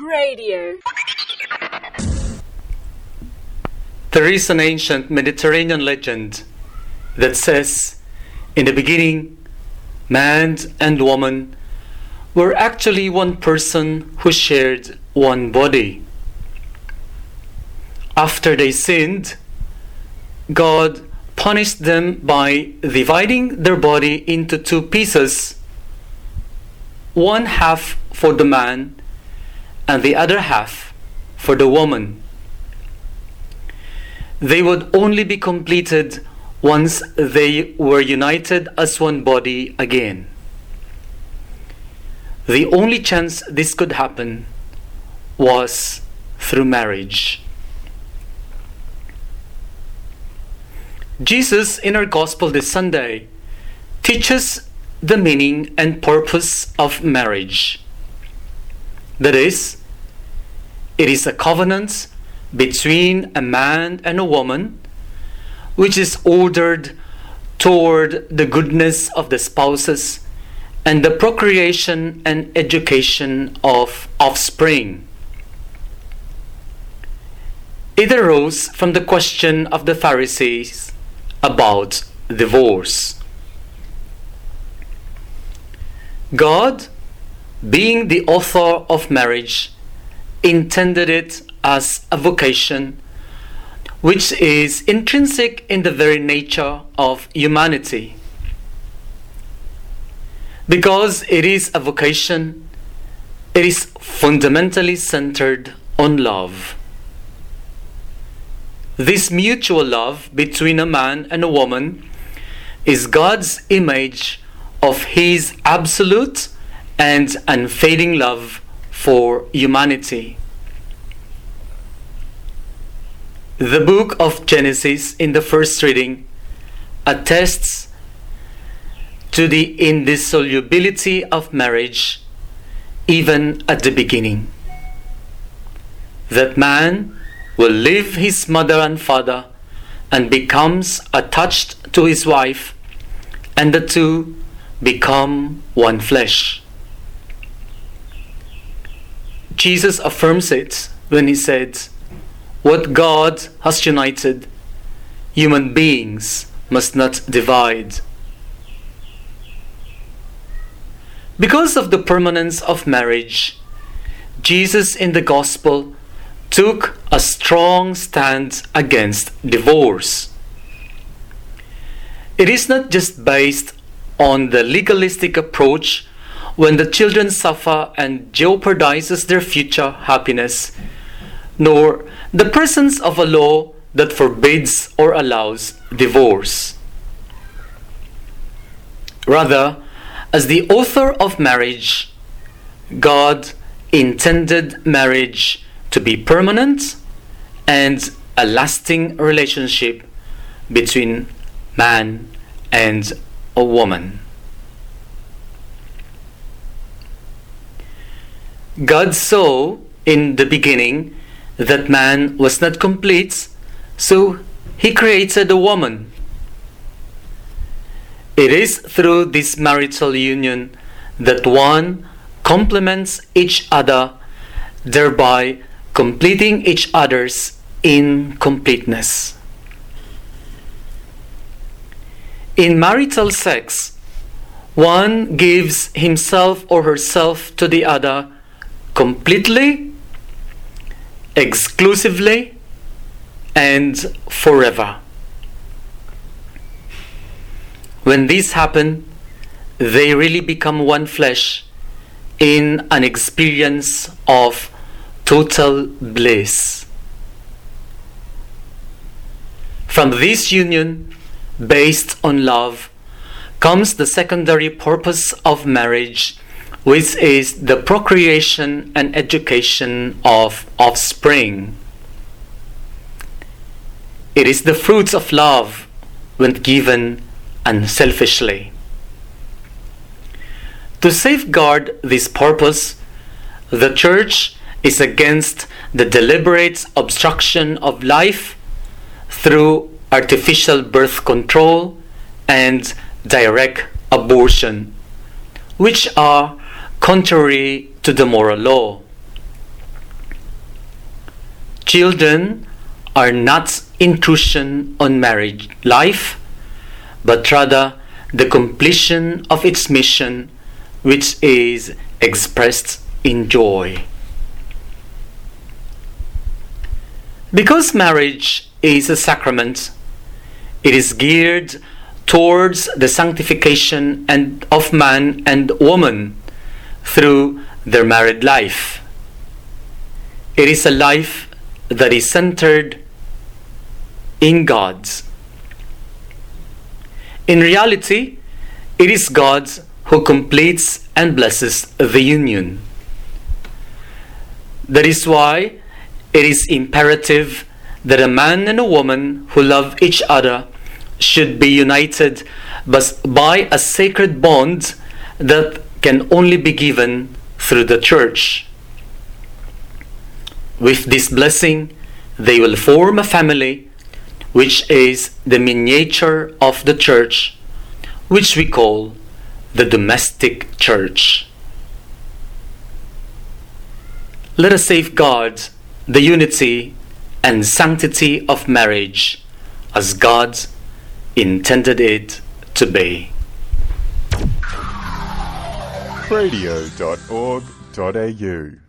Radio. There is an ancient Mediterranean legend that says, in the beginning, man and woman were actually one person who shared one body. After they sinned, God punished them by dividing their body into two pieces one half for the man and the other half for the woman. They would only be completed once they were united as one body again. The only chance this could happen was through marriage. Jesus, in our Gospel this Sunday, teaches the meaning and purpose of marriage. That is, it is a covenant between a man and a woman which is ordered toward the goodness of the spouses and the procreation and education of offspring. It arose from the question of the Pharisees about divorce. God, being the author of marriage, intended it as a vocation which is intrinsic in the very nature of humanity. Because it is a vocation, it is fundamentally centered on love. This mutual love between a man and a woman is God's image of His absolute and unfading love for humanity. The book of Genesis, in the first reading, attests to the indissolubility of marriage even at the beginning. That man will leave his mother and father and becomes attached to his wife, and the two become one flesh. Jesus affirms it when he said, What God has united, human beings must not divide. Because of the permanence of marriage, Jesus in the Gospel took a strong stand against divorce. It is not just based on the legalistic approach when the children suffer and jeopardizes their future happiness, nor the presence of a law that forbids or allows divorce. Rather, as the author of marriage, God intended marriage to be permanent and a lasting relationship between man and a woman. God saw in the beginning that man was not complete, so he created a woman. It is through this marital union that one complements each other, thereby completing each other's incompleteness. In marital sex, one gives himself or herself to the other completely, exclusively, and forever. When these happen, they really become one flesh in an experience of total bliss. From this union, based on love, comes the secondary purpose of marriage, which is the procreation and education of offspring. It is the fruits of love when given unselfishly. To safeguard this purpose, the Church is against the deliberate obstruction of life through artificial birth control and direct abortion, which are contrary to the moral law. Children are not intrusion on marriage life, but rather the completion of its mission, which is expressed in joy. Because marriage is a sacrament, it is geared towards the sanctification and of man and woman through their married life. It is a life that is centered in God's. In reality, it is God who completes and blesses the union. That is why it is imperative that a man and a woman who love each other should be united by a sacred bond that can only be given through the church. With this blessing, they will form a family, which is the miniature of the church, which we call the domestic church. Let us safeguard the unity and sanctity of marriage as God intended it to be. radio.org.au